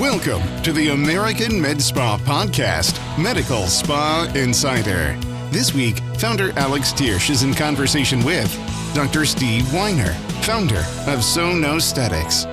Welcome to the American Med Spa Podcast, Medical Spa Insider. This week, founder Alex Tiersch is in conversation with Dr. Steve Weiner, founder of Sonosthetics.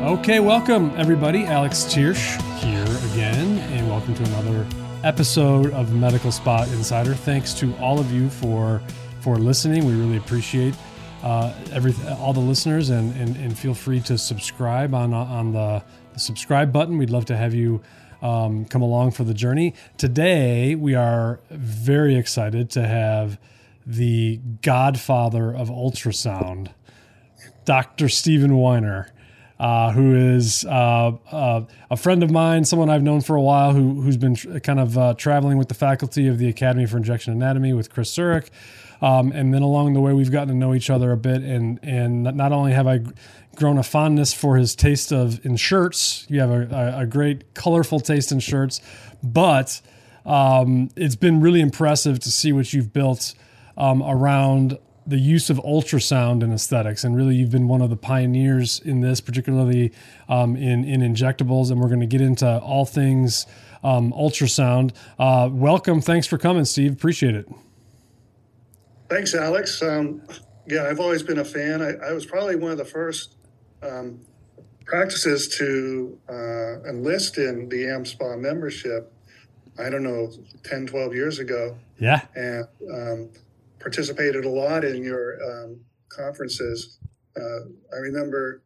Okay, welcome everybody. Alex Tiersch here again, and welcome to another episode of Medical Spa Insider. Thanks to all of you for for listening. We really appreciate uh, every all the listeners, and, and and feel free to subscribe on on the the subscribe button. We'd love to have you um, come along for the journey. Today, we are very excited to have the godfather of ultrasound, Dr. Stephen Weiner. Uh, who is uh, uh, a friend of mine, someone I've known for a while, who, who's been tr- kind of uh, traveling with the faculty of the Academy for Injection Anatomy with Chris Surek. Um, and then along the way, we've gotten to know each other a bit. And, and not only have I grown a fondness for his taste of in shirts. You have a, a, great colorful taste in shirts, but um, it's been really impressive to see what you've built um, around the use of ultrasound in aesthetics. And really, you've been one of the pioneers in this, particularly um, in in injectables. And we're going to get into all things um, ultrasound. Uh, welcome. Thanks for coming, Steve. Appreciate it. Thanks, Alex. Um, yeah, I've always been a fan. I, I was probably one of the first um, practices to uh, enlist in the AmSpa membership, I don't know, 10, 12 years ago. Yeah. And um, participated a lot in your um, conferences. Uh, I remember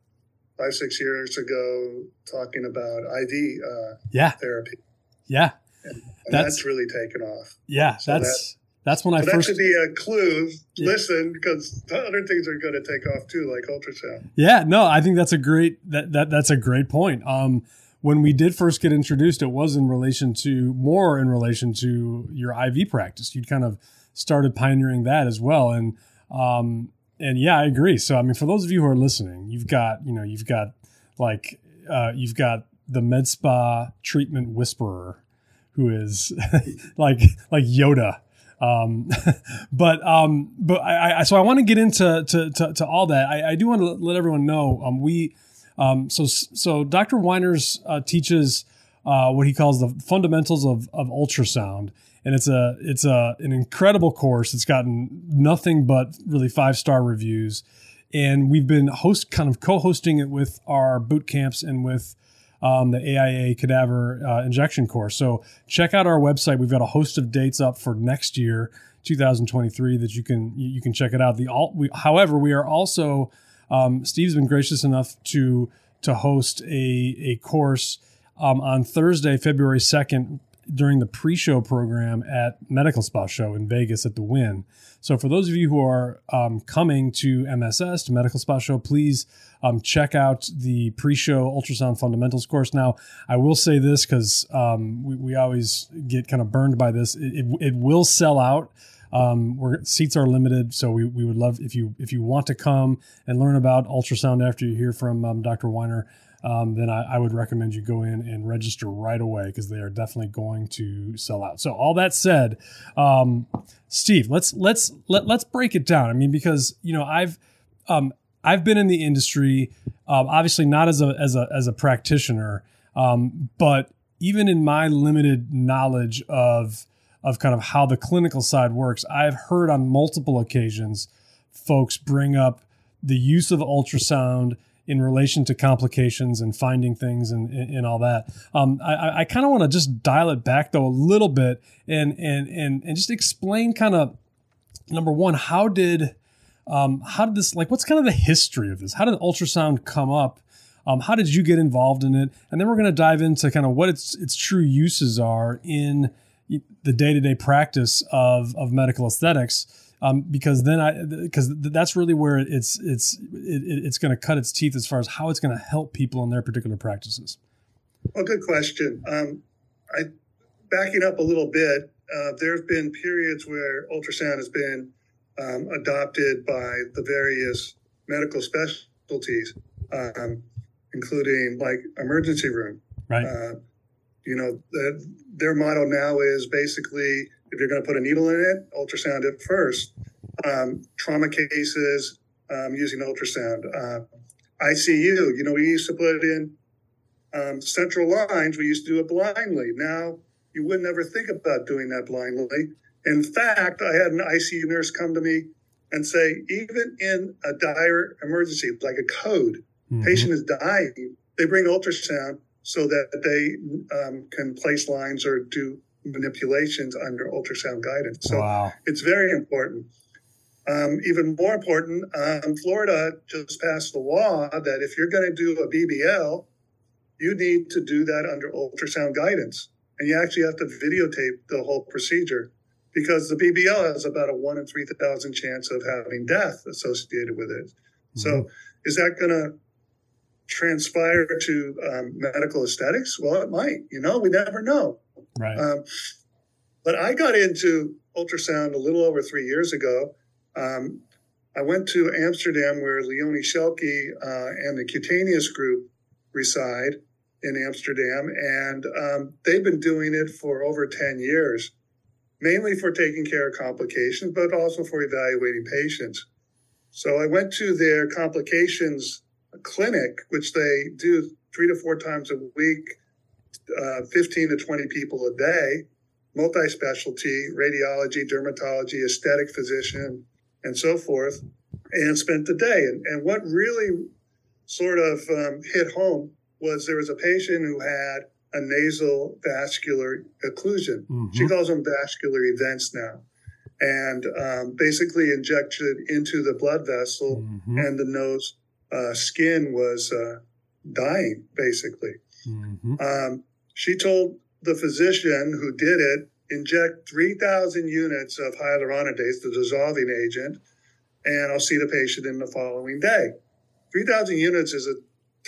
five, six years ago talking about IV uh, yeah. therapy. Yeah. And, and that's, that's, really taken off. Yeah. So that's that's when I but first. That should be a clue. Yeah. Listen, because other things are going to take off too, like ultrasound. Yeah, no, I think that's a great that, that that's a great point. Um, when we did first get introduced, it was in relation to more in relation to your IV practice. You'd kind of started pioneering that as well, and um, and yeah, I agree. So I mean, for those of you who are listening, you've got you know you've got like uh, you've got the med spa treatment whisperer who is like like Yoda um, but um, but I, I, so I want to get into to, to, to all that. I, I, do want to let everyone know um, we um, so so Dr. Weiners uh, teaches uh, what he calls the fundamentals of, of ultrasound, and it's a it's a an incredible course. It's gotten nothing but really five star reviews, and we've been host kind of co-hosting it with our boot camps and with um, the AIA cadaver uh, injection course. So check out our website. We've got a host of dates up for next year, 2023, that you can you can check it out. The all, we, however, we are also um, Steve's been gracious enough to to host a a course um, on Thursday, February 2nd, during the pre-show program at Medical Spa Show in Vegas at the Wynn. So for those of you who are um, coming to MSS to Medical Spa Show, please um, check out the pre-show ultrasound fundamentals course. Now, I will say this because um, we, we, always get kind of burned by this. It, it, it will sell out. Um, seats are limited, so we, we would love if you if you want to come and learn about ultrasound after you hear from um, Dr. Weiner um, then I, I, would recommend you go in and register right away because they are definitely going to sell out. So all that said, um, Steve, let's let's let, let's break it down. I mean, because you know I've um, I've been in the industry, um, obviously not as a as a as a practitioner, um, but even in my limited knowledge of of kind of how the clinical side works, I've heard on multiple occasions folks bring up the use of ultrasound in relation to complications and finding things and, and, all that. Um, I, I kind of want to just dial it back though a little bit and and and and just explain kind of number one how did um, how did this like what's kind of the history of this? How did ultrasound come up? Um, how did you get involved in it? And then we're going to dive into kind of what its its true uses are in the day to day practice of of medical aesthetics um, because then I because that's really where it's it's it, it's going to cut its teeth as far as how it's going to help people in their particular practices. Well, good question. Um, I backing up a little bit. Uh, there have been periods where ultrasound has been um, adopted by the various medical specialties, um, including like emergency room. Right. Uh, you know, the, their motto now is basically if you're going to put a needle in it, ultrasound it first. Um, trauma cases um, using ultrasound. Uh, ICU, you know, we used to put in Um, central lines, we used to do it blindly. Now you would never think about doing that blindly. In fact, I had an ICU nurse come to me and say, even in a dire emergency, like a code, mm-hmm. patient is dying, they bring ultrasound so that they um, can place lines or do manipulations under ultrasound guidance. So wow. it's very important. Um, even more important, um, Florida just passed the law that if you're going to do a BBL, you need to do that under ultrasound guidance. And you actually have to videotape the whole procedure because the BBL has about a one in 3,000 chance of having death associated with it. Mm-hmm. So is that going to transpire to um, medical aesthetics? Well, it might. You know, we never know. Right. Um, but I got into ultrasound a little over three years ago. Um, I went to Amsterdam, where Leonie Schelke uh, and the Cutaneous Group reside in Amsterdam, and um, they've been doing it for over 10 years, mainly for taking care of complications, but also for evaluating patients. So I went to their complications clinic, which they do three to four times a week, uh, 15 to 20 people a day, multi specialty, radiology, dermatology, aesthetic physician, and so forth, and spent the day. And, and what really sort of um, hit home was there was a patient who had a nasal vascular occlusion. Mm-hmm. She calls them vascular events now. And um, basically injected into the blood vessel mm-hmm. and the nose uh, skin was uh, dying, basically. Mm-hmm. Um, she told the physician who did it, inject 3,000 units of hyaluronidase, the dissolving agent, and I'll see the patient in the following day. 3,000 units is a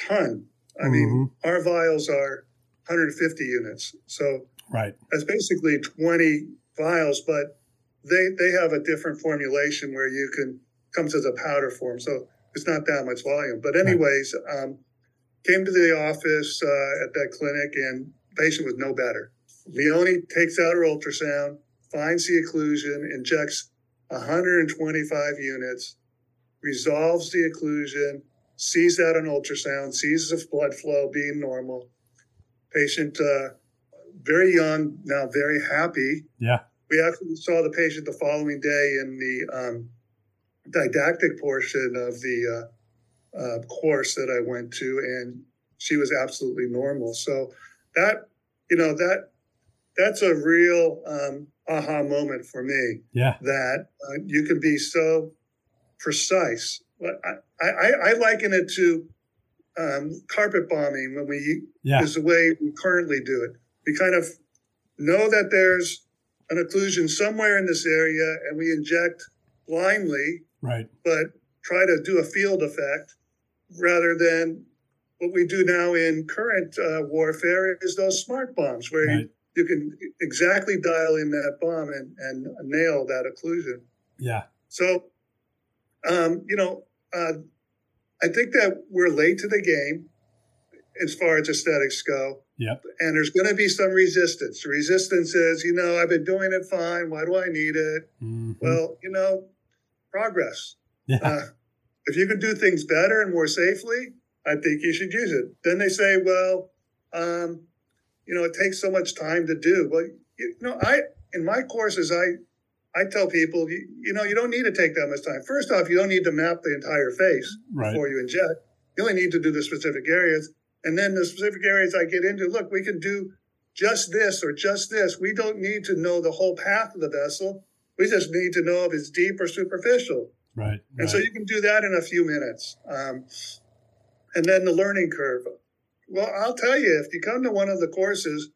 ton. I mm-hmm. mean, our vials are 150 units. So right. that's basically 20 vials, but they, they have a different formulation where you can, comes as a powder form. So it's not that much volume. But anyways, um, came to the office uh, at that clinic and patient was no better. Leonie takes out her ultrasound, finds the occlusion, injects 125 units, resolves the occlusion, sees that on ultrasound, sees the blood flow being normal. Patient uh, very young, now very happy. Yeah. We actually saw the patient the following day in the um, didactic portion of the uh, uh, course that I went to, and she was absolutely normal. So that you know that that's a real um, aha moment for me. Yeah, that uh, you can be so precise. I, I, I liken it to um, carpet bombing when we yeah. is the way we currently do it. We kind of know that there's an occlusion somewhere in this area, and we inject blindly Right. But try to do a field effect rather than what we do now in current uh, warfare is those smart bombs where right. you, you can exactly dial in that bomb and, and nail that occlusion. Yeah. So, um, you know, uh, I think that we're late to the game as far as aesthetics go. Yep. And there's going to be some resistance. The resistance is, you know, I've been doing it fine. Why do I need it? Mm-hmm. Well, you know, progress. Yeah. Uh, if you can do things better and more safely, I think you should use it. Then they say, well, um, you know, it takes so much time to do. Well, you know, I in my courses, I I tell people, you, you know, you don't need to take that much time. First off, you don't need to map the entire face right. before you inject. You only need to do the specific areas, and then the specific areas I get into. Look, we can do just this or just this. We don't need to know the whole path of the vessel. We just need to know if it's deep or superficial. Right. And right. so you can do that in a few minutes. Um, and then the learning curve. Well, I'll tell you, if you come to one of the courses,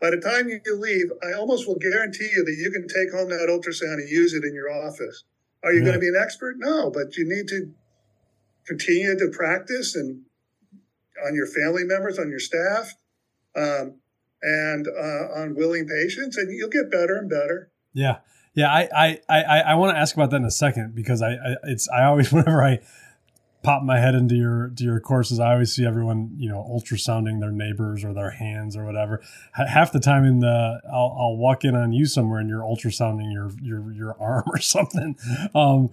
by the time you leave, I almost will guarantee you that you can take home that ultrasound and use it in your office. Are you yeah. going to be an expert? No, but you need to continue to practice and on your family members, on your staff, um, and uh, on willing patients, and you'll get better and better. Yeah. Yeah, I I I, I want to ask about that in a second because I, I it's I always whenever I pop my head into your to your courses, I always see everyone you know ultrasounding their neighbors or their hands or whatever. Half the time in the I'll, I'll walk in on you somewhere and you're ultrasounding your your your arm or something. Um,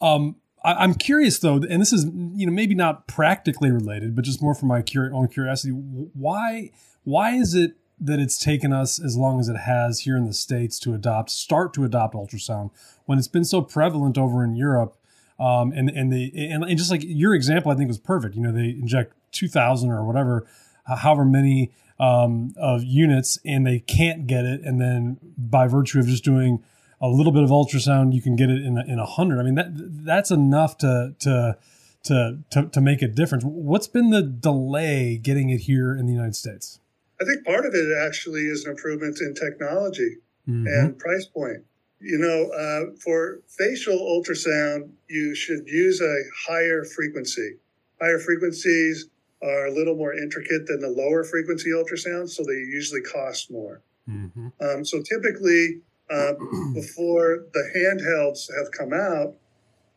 um, I, am curious though, and this is you know maybe not practically related, but just more for my own curiosity. Why why is it that it's taken us as long as it has here in the states to adopt start to adopt ultrasound when it's been so prevalent over in Europe? Um, and and they and, and just like your example, I think was perfect. You know, they inject two thousand or whatever, however many um, of units, and they can't get it, and then by virtue of just doing a little bit of ultrasound, you can get it in a, in a hundred. I mean, that that's enough to to to to to make a difference. What's been the delay getting it here in the United States? I think part of it actually is an improvement in technology mm-hmm. and price point. You know, uh, for facial ultrasound, you should use a higher frequency. Higher frequencies are a little more intricate than the lower frequency ultrasound, so they usually cost more. Mm-hmm. Um, so typically, uh, before the handhelds have come out,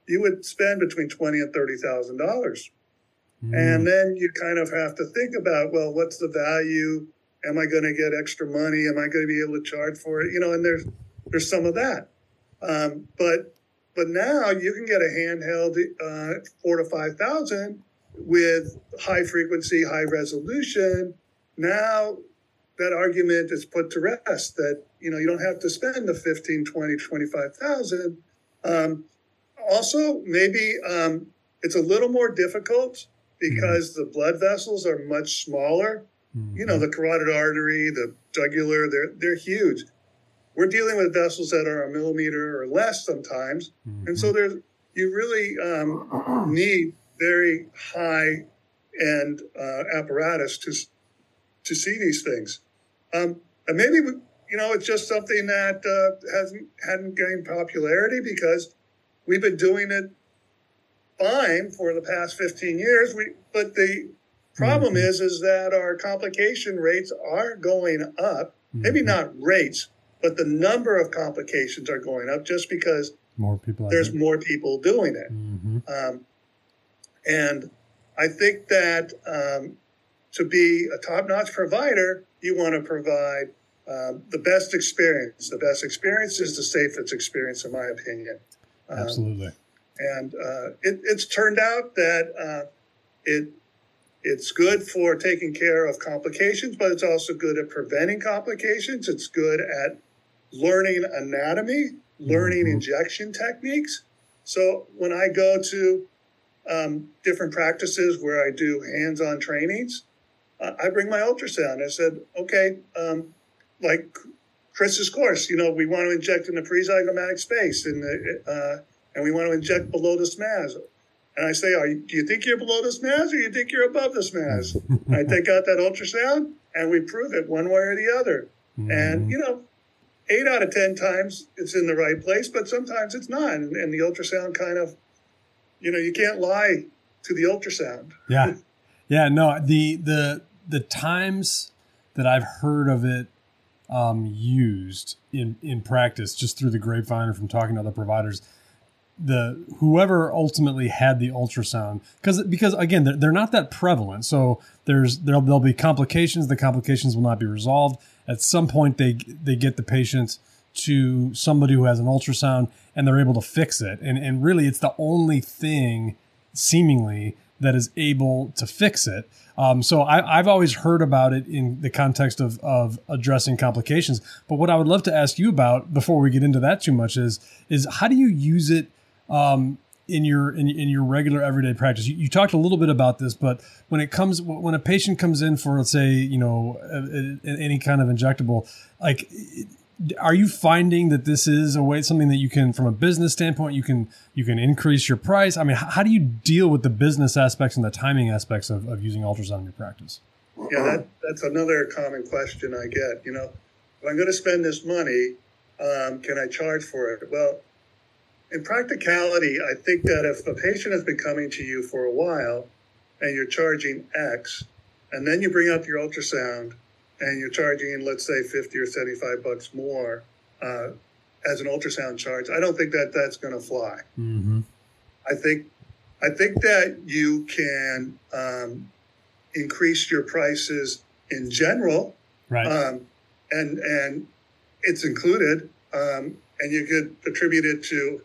you would spend between twenty and thirty thousand dollars, mm. and then you kind of have to think about, well, what's the value? Am I going to get extra money? Am I going to be able to charge for it? You know, and there's there's some of that, um, but but now you can get a handheld uh, four to five thousand with high frequency, high resolution. Now that argument is put to rest that you know you don't have to spend the 15 20 25000 um, also maybe um, it's a little more difficult because mm-hmm. the blood vessels are much smaller mm-hmm. you know the carotid artery the jugular they're they're huge we're dealing with vessels that are a millimeter or less sometimes mm-hmm. and so mm-hmm. there's you really um, need very high end uh, apparatus to to see these things um, and maybe you know it's just something that uh, hasn't hadn't gained popularity because we've been doing it fine for the past 15 years. We, but the problem mm-hmm. is is that our complication rates are going up. Mm-hmm. Maybe not rates, but the number of complications are going up just because more people there's more people doing it. Mm-hmm. Um, and I think that um, to be a top-notch provider, you want to provide um, the best experience. The best experience is the safest experience, in my opinion. Um, Absolutely. And uh, it, it's turned out that uh, it it's good for taking care of complications, but it's also good at preventing complications. It's good at learning anatomy, learning mm-hmm. injection techniques. So when I go to um, different practices where I do hands-on trainings, I bring my ultrasound. I said, okay, um, like Chris's course, you know, we want to inject in the prezygomatic space and, uh, and we want to inject below the SMAS. And I say, you, do you think you're below the SMAS or you think you're above the SMAS? I take out that ultrasound and we prove it one way or the other. Mm-hmm. And, you know, eight out of 10 times it's in the right place, but sometimes it's not. And, and the ultrasound kind of, you know, you can't lie to the ultrasound. Yeah. Yeah. No, the, the, the times that I've heard of it um, used in in practice, just through the grapevine or from talking to other providers, the whoever ultimately had the ultrasound, because because again they're, they're not that prevalent, so there's there'll, there'll be complications. The complications will not be resolved. At some point, they they get the patient to somebody who has an ultrasound and they're able to fix it. And and really, it's the only thing seemingly that is able to fix it. Um, so I, have always heard about it in the context of, of addressing complications. But what I would love to ask you about before we get into that too much is is how do you use it um, in your in, in, your regular everyday practice? You, you, talked a little bit about this, but when it comes when a patient comes in for let's say you know a, a, any kind of injectable, like are you finding that this is a way something that you can from a business standpoint you can you can increase your price? I mean how, do you deal with the business aspects and the timing aspects of, of using ultrasound in your practice? Yeah that, that's another common question i get you know if i'm going to spend this money um, can i charge for it? Well in practicality i think that if a patient has been coming to you for a while and you're charging x and then you bring up your ultrasound and you're charging, let's say, 50 or 75 bucks more uh, as an ultrasound charge, I don't think that that's going to fly. Mm-hmm. I think I think that you can um, increase your prices in general, right? Um, and and it's included, um, and you could attribute it to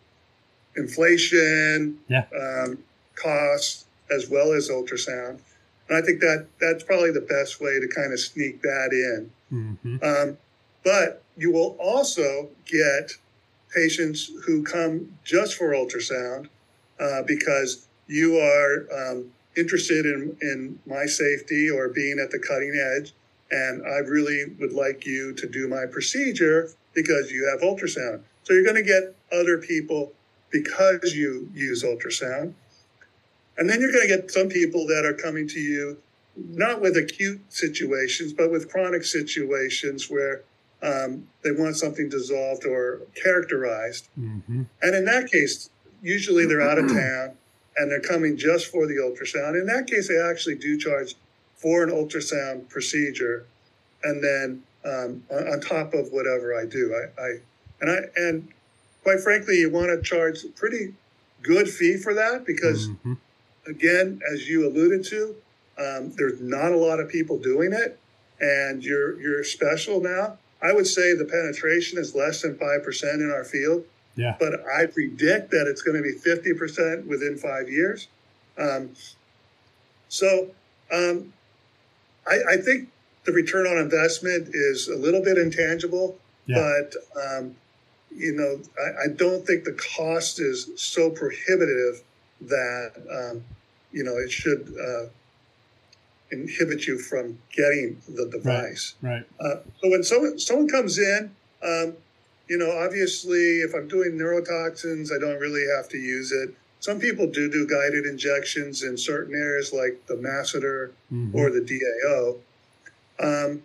inflation, Yeah. um, costs, as well as ultrasound. And I think that that's probably the best way to kind of sneak that in. hmm Um, but you will also get patients who come just for ultrasound uh, because you are um, interested in, in my safety or being at the cutting edge. And I really would like you to do my procedure because you have ultrasound. So you're going to get other people because you use ultrasound. And then you're going to get some people that are coming to you not with acute situations, but with chronic situations where um, they want something dissolved or characterized. hmm And in that case, usually they're out of town and they're coming just for the ultrasound. In that case, they actually do charge for an ultrasound procedure, and then um, on, on top of whatever I do, I, I and I and quite frankly, you want to charge a pretty good fee for that because hmm again, as you alluded to, um, there's not a lot of people doing it, and you're you're special now. I would say the penetration is less than five percent in our field, Yeah. but I predict that it's going to be fifty percent within five years. Um, so, um, I, I think the return on investment is a little bit intangible, Yeah. but um, you know, I, I don't think the cost is so prohibitive that um, you know it should uh, inhibit you from getting the device. Right. Uh, so when someone someone comes in, um, you know, obviously, if I'm doing neurotoxins, I don't really have to use it. Some people do do guided injections in certain areas, like the masseter Mhm. or the DAO. Um,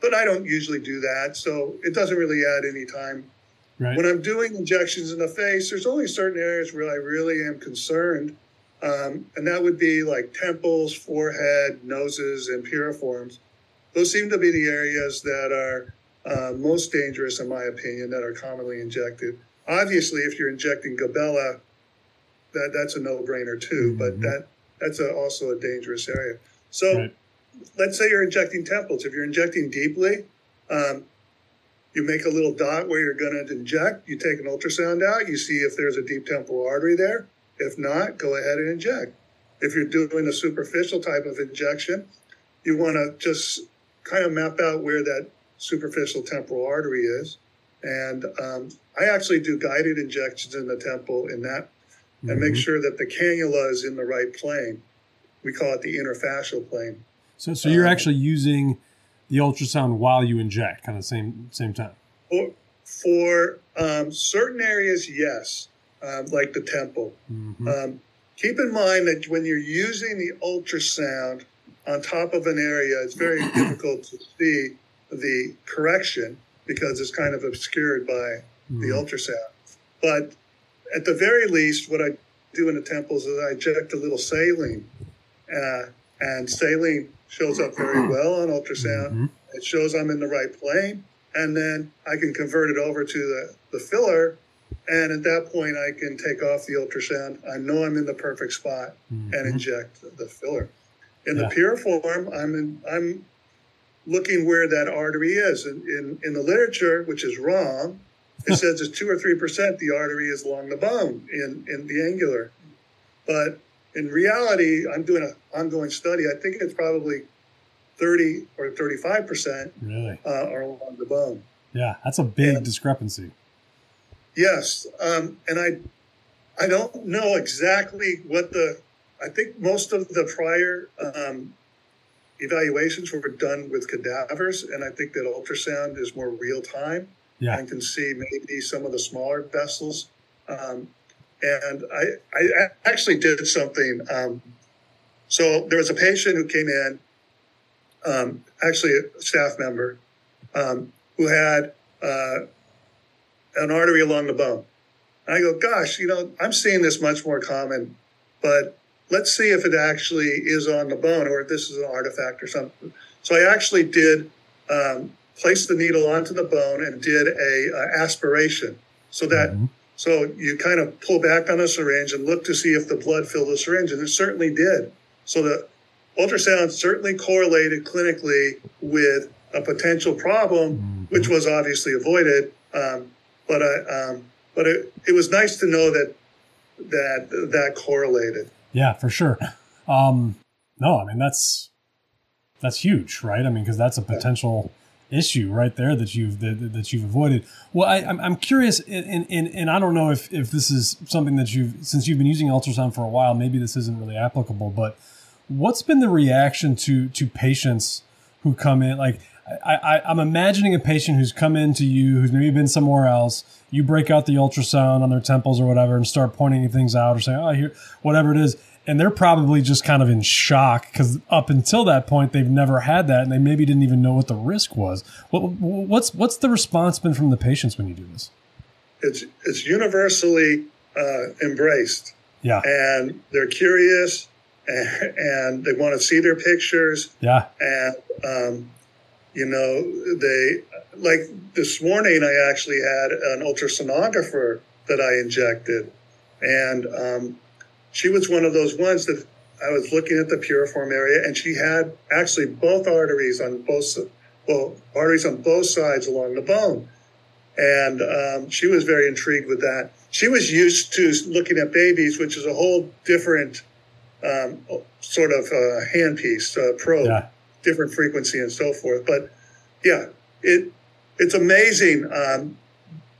but I don't usually do that, so it doesn't really add any time Right. when I'm doing injections in the face, there's only certain areas where I really am concerned. Um, and that would be like temples, forehead, noses, and piriforms. Those seem to be the areas that are uh, most dangerous, in my opinion, that are commonly injected. Obviously, if you're injecting glabella, that, that's a no-brainer too, but Mhm. that that's a, also a dangerous area. So Right. let's say you're injecting temples. If you're injecting deeply, um, you make a little dot where you're going to inject. You take an ultrasound out. You see if there's a deep temporal artery there. If not, go ahead and inject. If you're doing a superficial type of injection, you want to just kind of map out where that superficial temporal artery is. And um, I actually do guided injections in the temple in that and make Mhm. sure that the cannula is in the right plane. We call it the interfascial plane. So, so you're um, actually using the ultrasound while you inject, kind of same same time. For, for um, certain areas, yes, um, like the temple. hmm Um, keep in mind that when you're using the ultrasound on top of an area, it's very difficult to see the correction because it's kind of obscured by the ultrasound. But at the very least, what I do in the temples is I inject a little saline, uh, and saline shows up very well on ultrasound. Mhm. It shows I'm in the right plane, and then I can convert it over to the, the filler. And at that point, I can take off the ultrasound. I know I'm in the perfect spot and Mhm. inject the filler. In Yeah. the piriform, I'm in, I'm looking where that artery is. And in, in the literature, which is wrong, it says it's two or three percent the artery is along the bone in, in the angular. But in reality, I'm doing an ongoing study. I think it's probably 30 or 35 percent Really? uh, are along the bone. Yeah, that's a big Yeah. discrepancy. Yes, um, and I, I don't know exactly what the. I think most of the prior um, evaluations were done with cadavers, and I think that ultrasound is more real time Yeah. and can see maybe some of the smaller vessels. Um, and I, I actually did something. Um, so there was a patient who came in, um, actually a staff member, um, who had uh, an artery along the bone. And I go, gosh, you know, I'm seeing this much more common, but let's see if it actually is on the bone or if this is an artifact or something. So I actually did um, place the needle onto the bone and did a, uh aspiration so that Mhm. So you kind of pull back on the syringe and look to see if the blood filled the syringe, and it certainly did. So the ultrasound certainly correlated clinically with a potential problem, Mhm. which was obviously avoided. Um, but I, um, but it, it was nice to know that that that correlated. Yeah, for sure. Um, no, I mean that's that's huge, right? I mean, because that's a potential issue right there that you've that, that you've avoided. Well, I, I'm I'm curious, and, and and I don't know if if this is something that you've since you've been using ultrasound for a while, maybe this isn't really applicable, but what's been the reaction to to patients who come in like I, I, am imagining a patient who's come in to you, who's maybe been somewhere else. You break out the ultrasound on their temples or whatever, and start pointing things out or saying, "Oh, here, whatever it is," and they're probably just kind of in shock because up until that point they've never had that, and they maybe didn't even know what the risk was. What, what's what's the response been from the patients when you do this? It's it's universally uh, embraced. Yeah, and they're curious, and, and they want to see their pictures. Yeah, and um, you know, they like this morning. I actually had an ultrasonographer that I injected, and um, she was one of those ones that I was looking at the piriform area, and she had actually both arteries on both well arteries on both sides along the bone, and um, she was very intrigued with that. She was used to looking at babies, which is a whole different um, sort of uh, handpiece uh, probe. Yeah different frequency and so forth. But yeah, it it's amazing. Um,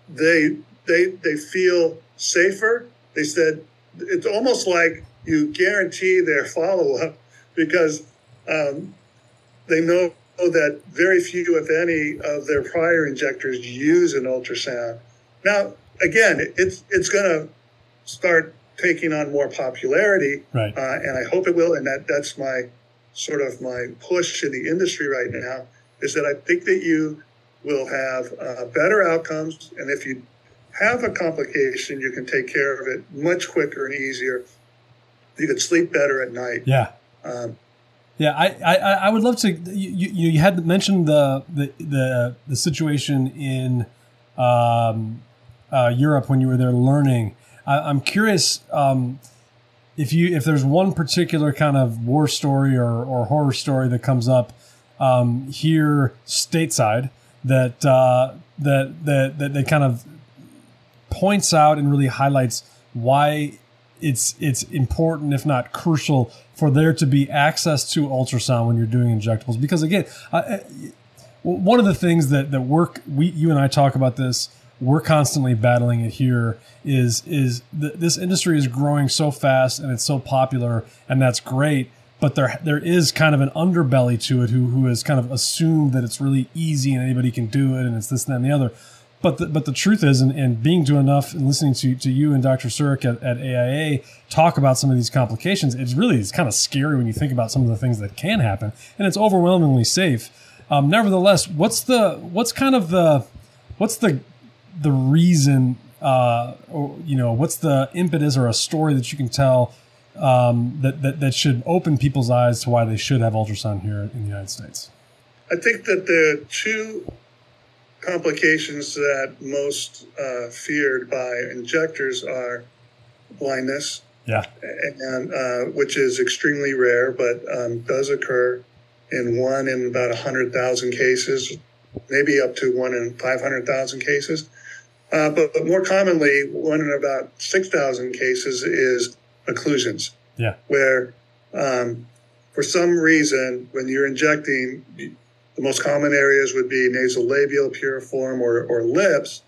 they they they feel safer. They said it's almost like you guarantee their follow up because um, they know that very few, if any, of their prior injectors use an ultrasound. Now, again, it's it's going to start taking on more popularity, right. uh, and I hope it will. And that that's my sort of my push in the industry right now is that I think that you will have uh, better outcomes. And if you have a complication, you can take care of it much quicker and easier. You can sleep better at night. Yeah. Um, yeah, I, I, I would love to. You, you, had mentioned the, the, the, the situation in um, uh, Europe when you were there learning. I, am curious. Um, if you if there's one particular kind of war story or, or horror story that comes up um, here stateside that uh, that that that that kind of points out and really highlights why it's it's important if not crucial for there to be access to ultrasound when you're doing injectables. Because again one of the things that that work we you and I talk about this we're constantly battling it here is is th- this industry is growing so fast and it's so popular and that's great but there there is kind of an underbelly to it who who has kind of assumed that it's really easy and anybody can do it and it's this and that and the other but the, but the truth is and, and being to enough and listening to, to you and Dr. Surek at, at AIA talk about some of these complications it's really it's kind of scary when you think about some of the things that can happen and it's overwhelmingly safe um, nevertheless what's the what's kind of the what's the the reason, uh, or you know, what's the impetus or a story that you can tell um, that, that that should open people's eyes to why they should have ultrasound here in the United States? I think that the two complications that most uh, feared by injectors are blindness, yeah, and uh, which is extremely rare, but um, does occur in one in about hundred thousand cases, maybe up to one in five hundred thousand cases. Uh, but, but, more commonly, one in about 6,000 cases is occlusions. Yeah. Where um, for some reason, when you're injecting, the most common areas would be nasal labial, piriform, or, or lips.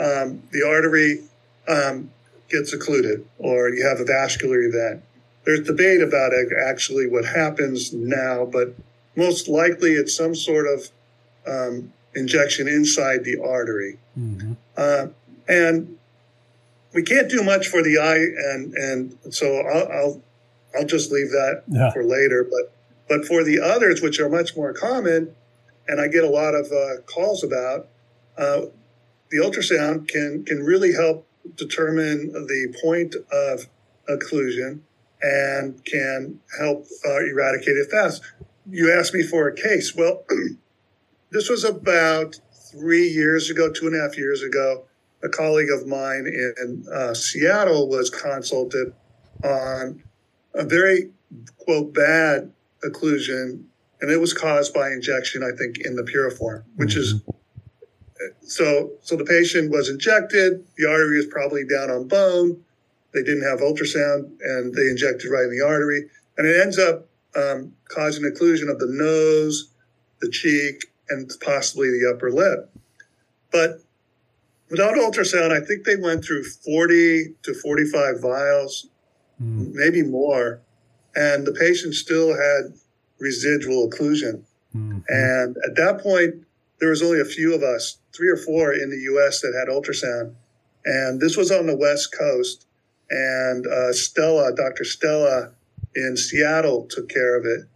Um, the artery um, gets occluded, or you have a vascular event. There's debate about actually what happens now, but most likely it's some sort of um, injection inside the artery. Mm-hmm. Uh, and we can't do much for the eye, and and so I'll I'll, I'll just leave that yeah. for later. But but for the others, which are much more common, and I get a lot of uh, calls about, uh, the ultrasound can can really help determine the point of occlusion and can help uh, eradicate it fast. You asked me for a case. Well, This was about three years ago, two and a half years ago. A colleague of mine in uh, Seattle was consulted on a very, quote, bad occlusion, and it was caused by injection, I think, in the piriform, which is mm-hmm. so. So the patient was injected. The artery is probably down on bone. they didn't have ultrasound and they injected right in the artery. And it ends up um, causing occlusion of the nose, the cheek, and possibly the upper lip. But without ultrasound, I think they went through 40 to 45 vials, mm. maybe more, and the patient still had residual occlusion. Mm-hmm. And at that point, there was only a few of us, three or four in the U.S. that had ultrasound, and this was on the West Coast. And uh, Stella, Dr. Stella in Seattle, took care of it,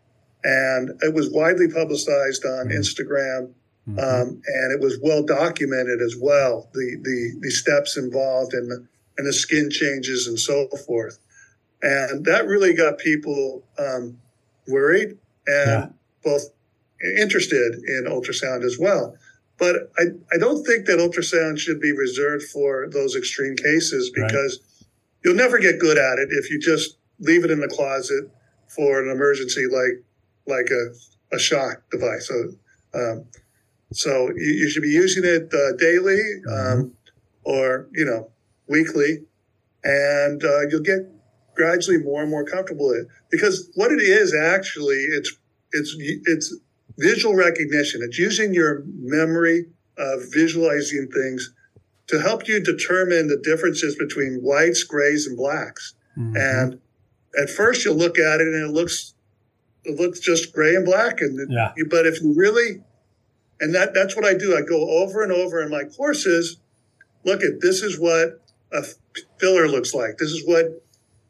and it was widely publicized on mm-hmm. Instagram. Mm-hmm. Um, and it was well documented as well. The the the steps involved and the, and the skin changes and so forth, and that really got people um, worried and yeah. both interested in ultrasound as well. But I, I don't think that ultrasound should be reserved for those extreme cases because right. you'll never get good at it if you just leave it in the closet for an emergency like like a, a shock device. So, um, so you, you, should be using it uh, daily mm-hmm. um, or you know weekly, and uh, you'll get gradually more and more comfortable with it. Because what it is actually, it's it's it's visual recognition. It's using your memory of visualizing things to help you determine the differences between whites, grays, and blacks. Mm-hmm. And at first, you'll look at it and it looks it looks just gray and black. And yeah. You, but if you really, and that that's what I do. I go over and over in my courses. Look at this is what a filler looks like. This is what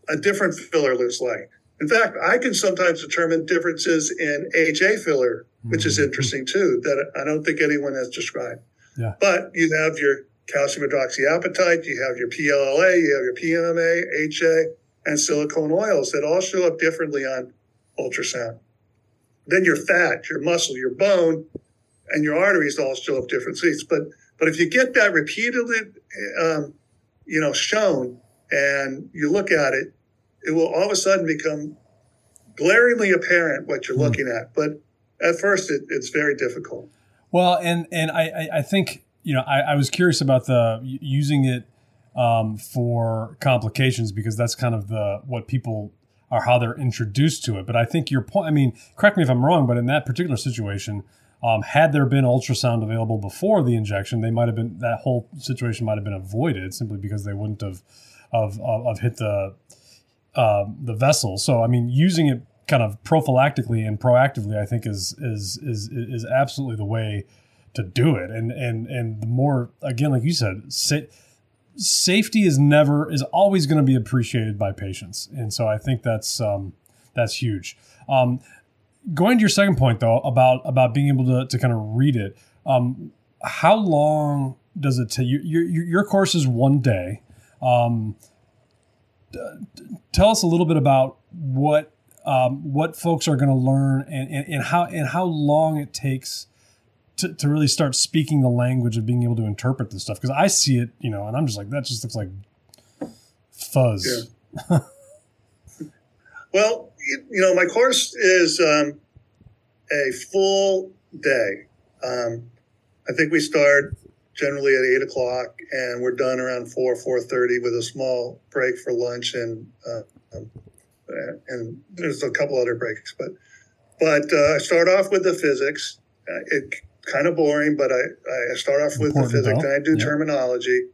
a different filler looks like. In fact, I can sometimes determine differences in HA filler, which mm-hmm. is interesting too, that I don't think anyone has described. Yeah. But you have your calcium hydroxyapatite, you have your PLLA, you have your PMMA, HA, and silicone oils that all show up differently on ultrasound. Then your fat, your muscle, your bone, and your arteries all show up different seats. But but if you get that repeatedly, um, you know, shown, and you look at it, it will all of a sudden become glaringly apparent what you're mm. looking at. But at first, it, it's very difficult. Well, and and I I think you know I, I was curious about the using it um, for complications because that's kind of the what people are how they're introduced to it. But I think your point. I mean, correct me if I'm wrong, but in that particular situation. Um, had there been ultrasound available before the injection, they might have been that whole situation might have been avoided simply because they wouldn't have of, of, of hit the uh, the vessel. So I mean, using it kind of prophylactically and proactively, I think is is is is absolutely the way to do it. And and and the more again, like you said, sa- safety is never is always going to be appreciated by patients, and so I think that's um, that's huge. Um, going to your second point though about about being able to to kind of read it. Um, how long does it take? Your, your your course is one day. Um, tell us a little bit about what um, what folks are going to learn and, and, and, how and how long it takes to, to really start speaking the language of being able to interpret this stuff because I see it you know and I'm just like that just looks like fuzz. Yeah. well, you know, my course is um, a full day. Um, I think we start generally at eight o'clock, and we're done around four four thirty with a small break for lunch and uh, um, and there's a couple other breaks, but but uh, I start off with the physics. Uh, it kind of boring, but I, I start off with Important the physics and I do terminology,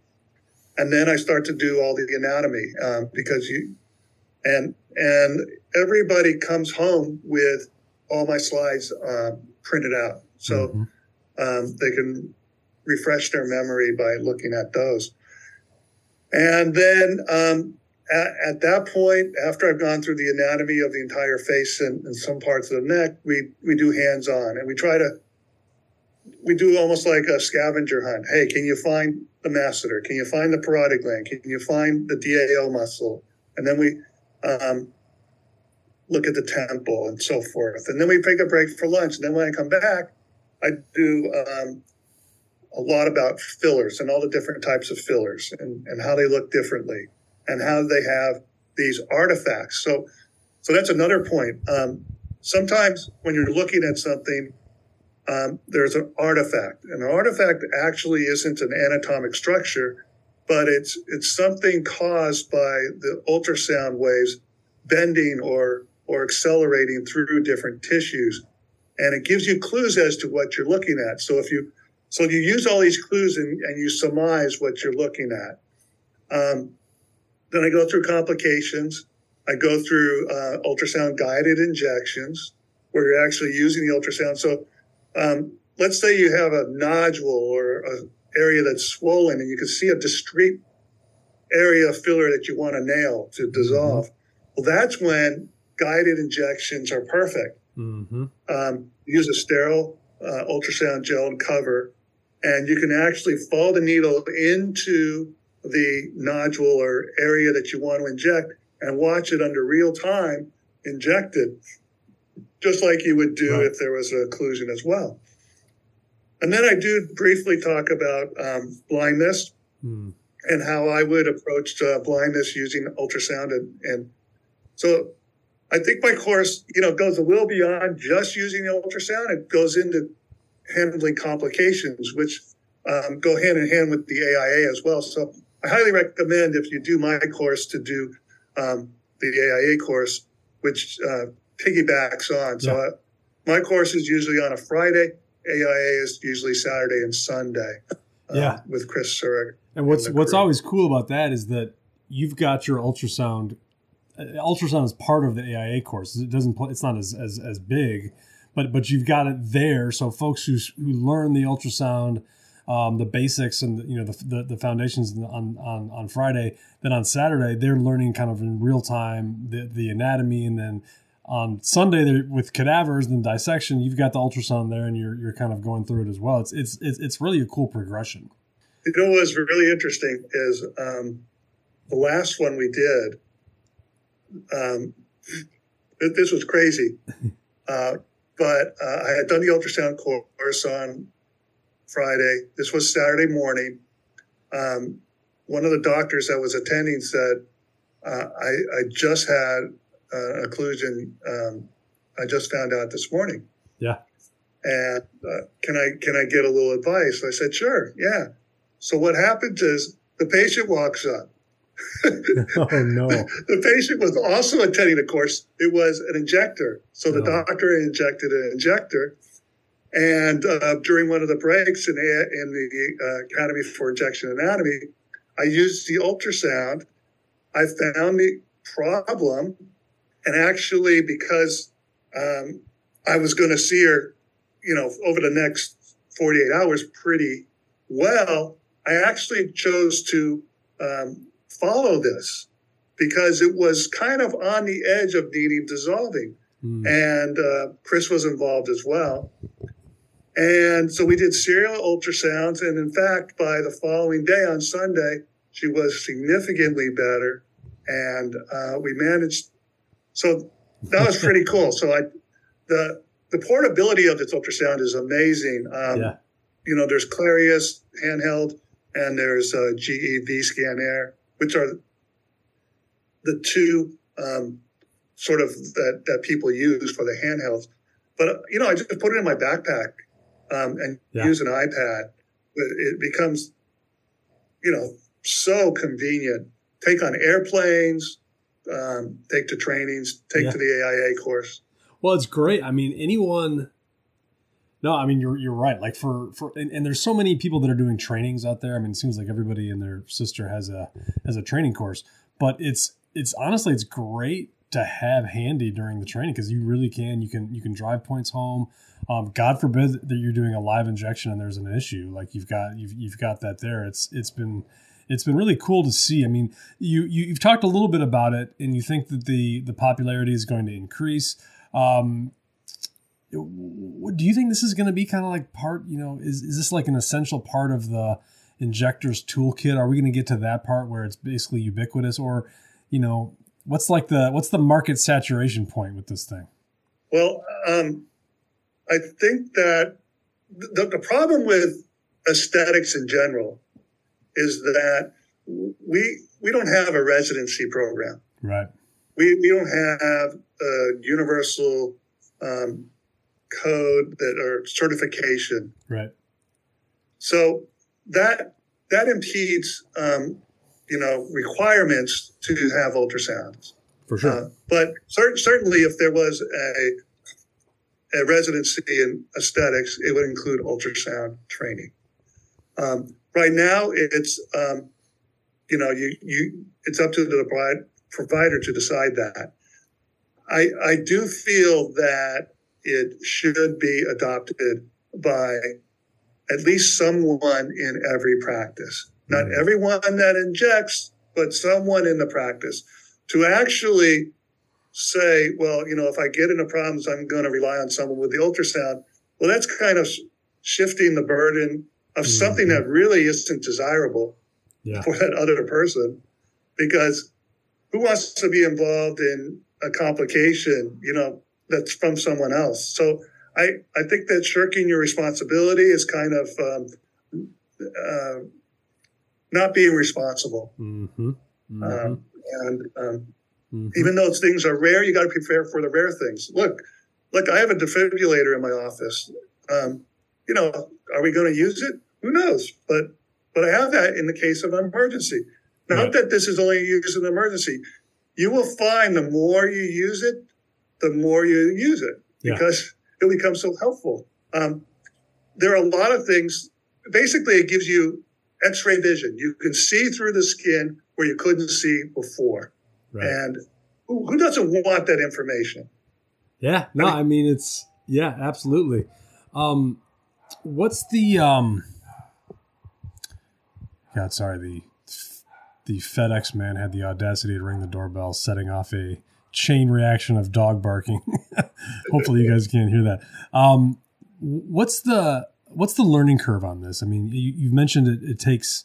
and then I start to do all the anatomy um, because you and and everybody comes home with all my slides uh, printed out, so mm-hmm. um, they can refresh their memory by looking at those. And then um, at, at, that point, after I've gone through the anatomy of the entire face and, and some parts of the neck, we, we do hands on and we try to, we do almost like a scavenger hunt. Hey, can you find the masseter? Can you find the parotid gland? Can you find the DAO muscle? And then we um, look at the temple and so forth. And then we take a break for lunch. And then when I come back, I do um, a lot about fillers and all the different types of fillers and, and how they look differently and how they have these artifacts. So, so that's another point. Um, sometimes when you're looking at something, um, there's an artifact. An artifact actually isn't an anatomic structure, but it's it's something caused by the ultrasound waves bending or or accelerating through different tissues, and it gives you clues as to what you're looking at. So if you so you use all these clues and, and you surmise what you're looking at. Um, then I go through complications. I go through uh, ultrasound guided injections where you're actually using the ultrasound. So um, let's say you have a nodule or an area that's swollen and you can see a discrete area of filler that you want to nail to mm-hmm. dissolve. Well, that's when guided injections are perfect. Mm-hmm. Um, use a sterile uh, ultrasound gel and cover, and you can actually fall the needle into the nodule or area that you want to inject and watch it under real time injected, just like you would do right. if there was an occlusion as well. And then I do briefly talk about um, blindness hmm. and how I would approach uh, blindness using ultrasound. And, and so I think my course, you know, goes a little beyond just using the ultrasound. It goes into handling complications, which um, go hand in hand with the AIA as well. So I highly recommend if you do my course to do um, the AIA course, which uh, piggybacks on. So uh, my course is usually on a Friday. AIA is usually Saturday and Sunday. Uh, yeah, with Chris Surek. And what's and what's always cool about that is that you've got your ultrasound. Uh, ultrasound is part of the AIA course. It doesn't. It's not as as, as big, but but you've got it there. So folks who who learn the ultrasound um, the basics and you know the, the, the, foundations on, on on Friday. Then on Saturday they're learning kind of in real time the, the anatomy, and then on Sunday with cadavers and dissection, you've got the ultrasound there, and you're you're kind of going through it as well. It's it's it's, it's really a cool progression. You know what's really interesting is um, the last one we did. Um, this was crazy, uh, but uh, I had done the ultrasound course on Friday. This was Saturday morning. Um, one of the doctors that was attending said, uh, I, I, just had uh, occlusion. Um, I just found out this morning. Yeah. And uh, can I can I get a little advice? I said, sure. Yeah. So what happens is the patient walks up. oh no! The patient was also attending the course. It was an injector. So the oh. doctor injected an injector, and uh, during one of the breaks in, in the uh, Academy for Injection Anatomy, I used the ultrasound. I found the problem. And actually, because um, I was going to see her, you know, over the next 48 hours pretty well, I actually chose to um, follow this because it was kind of on the edge of needing dissolving. Mm. And uh, Chris was involved as well. And so we did serial ultrasounds. And in fact, by the following day on Sunday, she was significantly better. And uh, we managed. So that was pretty cool. So I, the, the portability of this ultrasound is amazing. Um, yeah. You know, there's Clarius handheld and there's a GE Vscan Air, which are the two um, sort of that, that people use for the handhelds. But, you know, I just put it in my backpack um, and yeah. use an iPad. It becomes, you know, so convenient. Take on airplanes, um, take to trainings, take yeah. to the AIA course. Well, it's great. I mean, anyone. No, I mean you're you're right. Like for for and, and, there's so many people that are doing trainings out there. I mean, it seems like everybody and their sister has a has a training course. But it's it's honestly it's great to have handy during the training because you really can you can you can drive points home. Um, God forbid that you're doing a live injection and there's an issue. Like you've got you've you've got that there. It's it's been it's been really cool to see. I mean, you, you have talked a little bit about it, and you think that the the popularity is going to increase. Um, do you think this is going to be kind of like part? You know, is is this like an essential part of the injector's toolkit? Are we going to get to that part where it's basically ubiquitous, or you know, what's like the what's the market saturation point with this thing? Well, um, I think that the, the problem with aesthetics in general is that we we don't have a residency program. Right. We we don't have a universal um, code that or certification. Right. So that that impedes, um, you know, requirements to have ultrasounds. For sure. Uh, but cer- certainly, if there was a, a residency in aesthetics, it would include ultrasound training. Um, right now, it's um, you know you you it's up to the provider to decide that. I I do feel that it should be adopted by at least someone in every practice. Not mm-hmm. everyone that injects, but someone in the practice to actually say, well, you know, if I get into problems, I'm going to rely on someone with the ultrasound. Well, that's kind of shifting the burden of something mm-hmm. that really isn't desirable Yeah. for that other person because who wants to be involved in a complication, you know, that's from someone else? So I, I think that shirking your responsibility is kind of um, uh, not being responsible. Mm-hmm. Mm-hmm. Um, and um, Mhm. even though things are rare, you got to prepare for the rare things. Look, look, I have a defibrillator in my office. Um, you know, are we going to use it? Who knows? But but I have that in the case of an emergency. Not Right. that this is only used in an emergency. You will find the more you use it, the more you use it Yeah. because it becomes so helpful. Um, there are a lot of things. Basically, it gives you X-ray vision. You can see through the skin where you couldn't see before. Right. And who, who doesn't want that information? Yeah, no, I mean it's yeah, absolutely. Um what's the um God, sorry, the the FedEx man had the audacity to ring the doorbell, setting off a chain reaction of dog barking. Hopefully you guys can't hear that. Um what's the what's the learning curve on this? I mean, you, you've mentioned it, it takes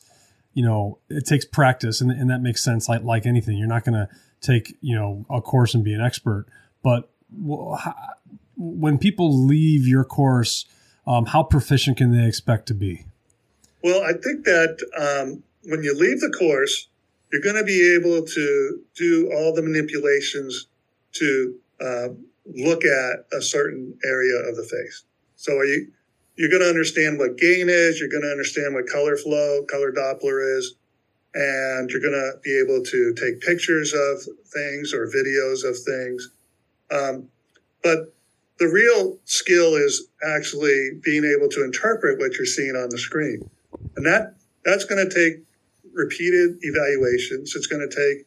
you know it takes practice and, and that makes sense like like anything you're not going to take you know a course and be an expert but when people leave your course um, how proficient can they expect to be Well, I think that um, when you leave the course, you're going to be able to do all the manipulations to uh, look at a certain area of the face. So are you you're going to understand what gain is. You're going to understand what color flow, color Doppler is, and you're going to be able to take pictures of things or videos of things. Um, but the real skill is actually being able to interpret what you're seeing on the screen, and that that's going to take repeated evaluations. It's going to take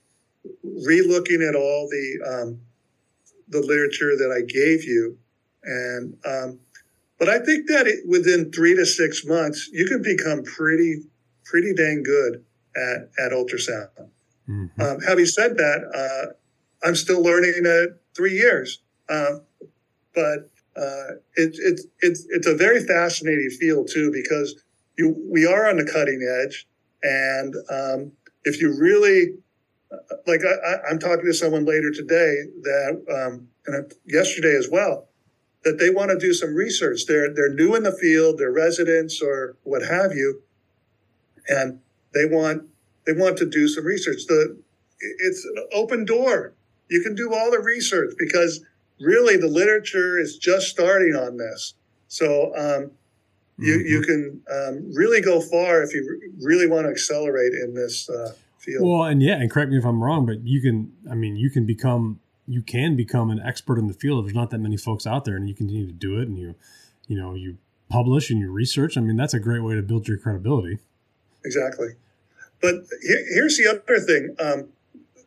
re-looking at all the um, the literature that I gave you, and um, but I think that it, within three to six months, you can become pretty pretty dang good at at ultrasound. Mhm. Um, having said that, uh, I'm still learning at three years, um, but uh, it's it, it's it's a very fascinating field too because you we are on the cutting edge, and um, if you really like, I, I'm talking to someone later today that um, and yesterday as well that they want to do some research. They're they're new in the field, they're residents or what have you, and they want they want to do some research. The it's an open door. You can do all the research because really the literature is just starting on this. So um, you Mm-hmm. you can um, really go far if you really want to accelerate in this uh, field. well and yeah and correct me if i'm wrong but you can i mean you can become you can become an expert in the field if there's not that many folks out there and you continue to do it and you you know you publish and you research i mean that's a great way to build your credibility Exactly. But here, here's the other thing: um,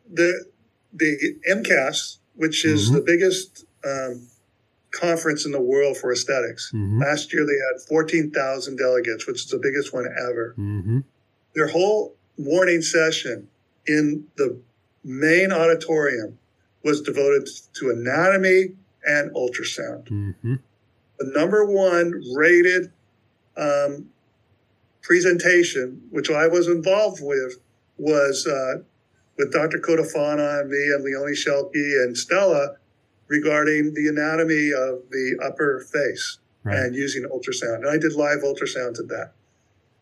the the IMCAS, which is Mhm. the biggest um, conference in the world for aesthetics. mm-hmm. Last year they had fourteen thousand delegates, which is the biggest one ever. Mm-hmm. Their whole morning session in the main auditorium was devoted to anatomy and ultrasound. Mm-hmm. The number one rated um, presentation, which I was involved with, was uh, with Dr. Cotofana and me and Leonie Schelke and Stella regarding the anatomy of the upper face right and using ultrasound. And I did live ultrasounds at that.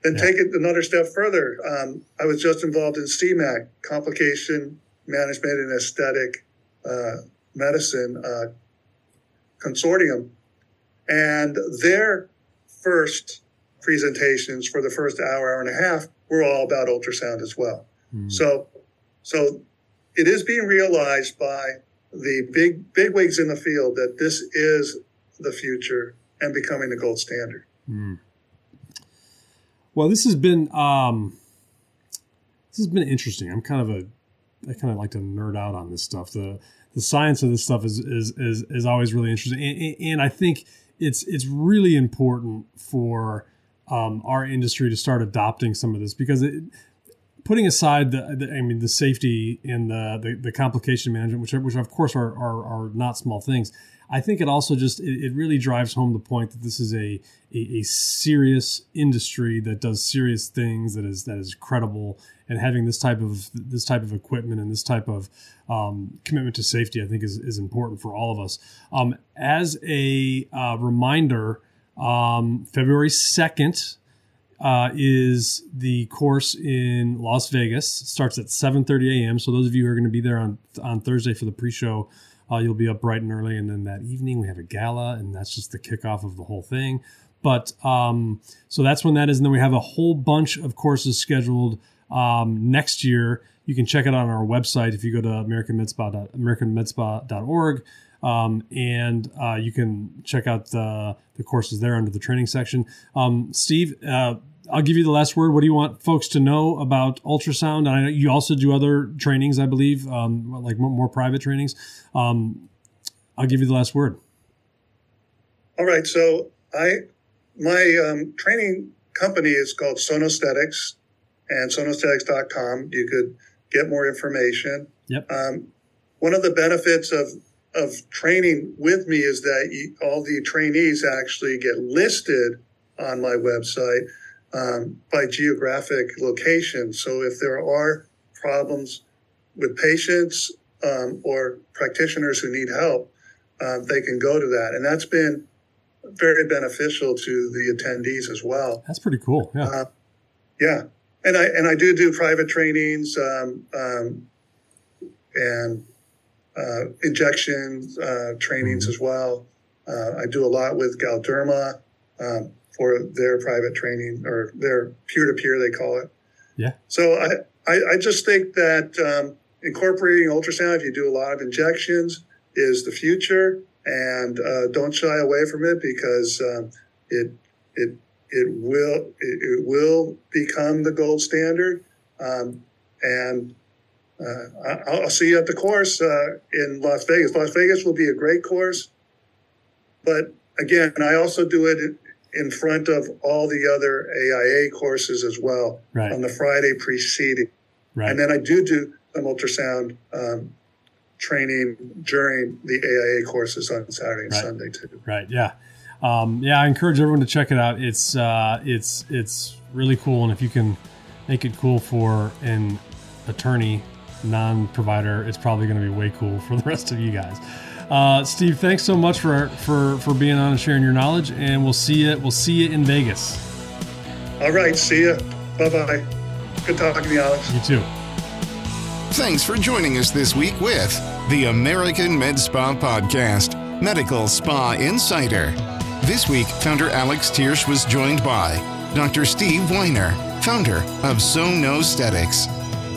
Then Yeah. take it another step further. Um, I was just involved in CMAC, Complication Management and Aesthetic uh, Medicine uh, Consortium. And their first presentations for the first hour, hour and a half we're all about ultrasound as well. Mm. So, so it is being realized by the big big wigs in the field that this is the future and becoming the gold standard. Mm. Well, this has been um, this has been interesting. I'm kind of a I kind of like to nerd out on this stuff. The the science of this stuff is is is, is always really interesting, and, and I think it's it's really important for um, our industry to start adopting some of this because it, putting aside the, the, I mean the safety and the, the, the complication management, which are, which of course are, are, are not small things. I think it also just it, it really drives home the point that this is a, a, a serious industry that does serious things that is that is credible and having this type of this type of equipment and this type of um, commitment to safety I think is, is important for all of us. Um, as a uh, reminder, um, February second uh, is the course in Las Vegas. It starts at 7:30 a.m. So those of you who are going to be there on on Thursday for the pre-show, uh, you'll be up bright and early, and then that evening we have a gala, and that's just the kickoff of the whole thing. But um, so that's when that is, and then we have a whole bunch of courses scheduled um, next year. You can check it out on our website if you go to americanmedspa americanmedspa.org. Um, and uh, you can check out the, the courses there under the training section. Um, Steve, uh, I'll give you the last word. What do you want folks to know about ultrasound? And I know you also do other trainings, I believe, um, like more, private trainings. Um, I'll give you the last word. All right. So I my um, training company is called Sonosthetics, and sonosthetics.com. You could get more information. Yep. Um, one of the benefits of of training with me is that you, all the trainees actually get listed on my website um, by geographic location. So if there are problems with patients um, or practitioners who need help, uh, they can go to that. And that's been very beneficial to the attendees as well. That's pretty cool. Yeah. Uh, yeah. And I, and I do do private trainings um, um and uh, injection uh, trainings mm-hmm. as well. Uh, I do a lot with Galderma. For their private training or their peer to peer, they call it. Yeah. So I, I, I just think that um, incorporating ultrasound, if you do a lot of injections, is the future, and uh, don't shy away from it because um, it it it will it, it, will become the gold standard. Um, and uh, I'll, I'll, see you at the course uh, in Las Vegas. Las Vegas will be a great course, but again, I also do it in front of all the other AIA courses as well right. on the Friday preceding. Right. And then I do do some ultrasound um, training during the AIA courses on Saturday and right. Sunday too. Right. Yeah. Um, yeah. I encourage everyone to check it out. It's uh, it's it's really cool, and if you can make it cool for an attorney non-provider, it's probably going to be way cool for the rest of you guys. Uh, Steve, thanks so much for for for being on and sharing your knowledge, and we'll see you. We'll see you in Vegas. All right, see you. Bye bye. Good talking to you, Alex. You too. Thanks for joining us this week with the American Med Spa Podcast, Medical Spa Insider. This week, founder Alex Tiersch was joined by Dr. Steve Weiner, founder of Sonosthetics.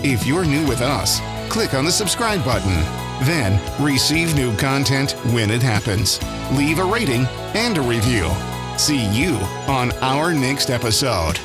If you're new with us, click on the subscribe button then receive new content when it happens. Leave a rating and a review. See you on our next episode.